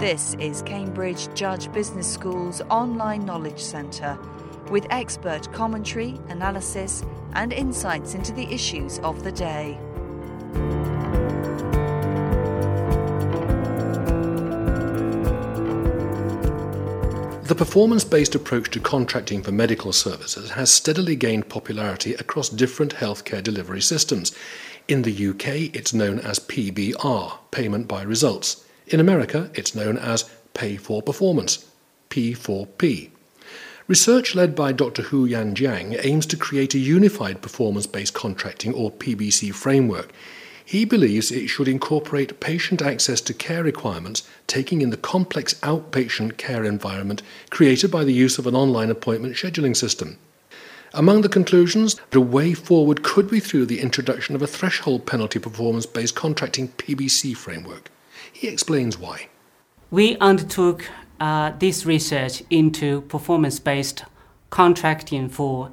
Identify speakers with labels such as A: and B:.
A: This is Cambridge Judge Business School's online knowledge centre with expert commentary, analysis, and insights into the issues of the day.
B: The performance based approach to contracting for medical services has steadily gained popularity across different healthcare delivery systems. In the UK, it's known as PBR, Payment by Results. In America, it's known as Pay for Performance, P4P. Research led by Dr. Houyuan Jiang aims to create a unified performance based contracting or PBC framework. He believes it should incorporate patient access to care requirements, taking in the complex outpatient care environment created by the use of an online appointment scheduling system. Among the conclusions, the way forward could be through the introduction of a threshold penalty performance based contracting PBC framework. He explains why.
C: We undertook uh, this research into performance based contracting for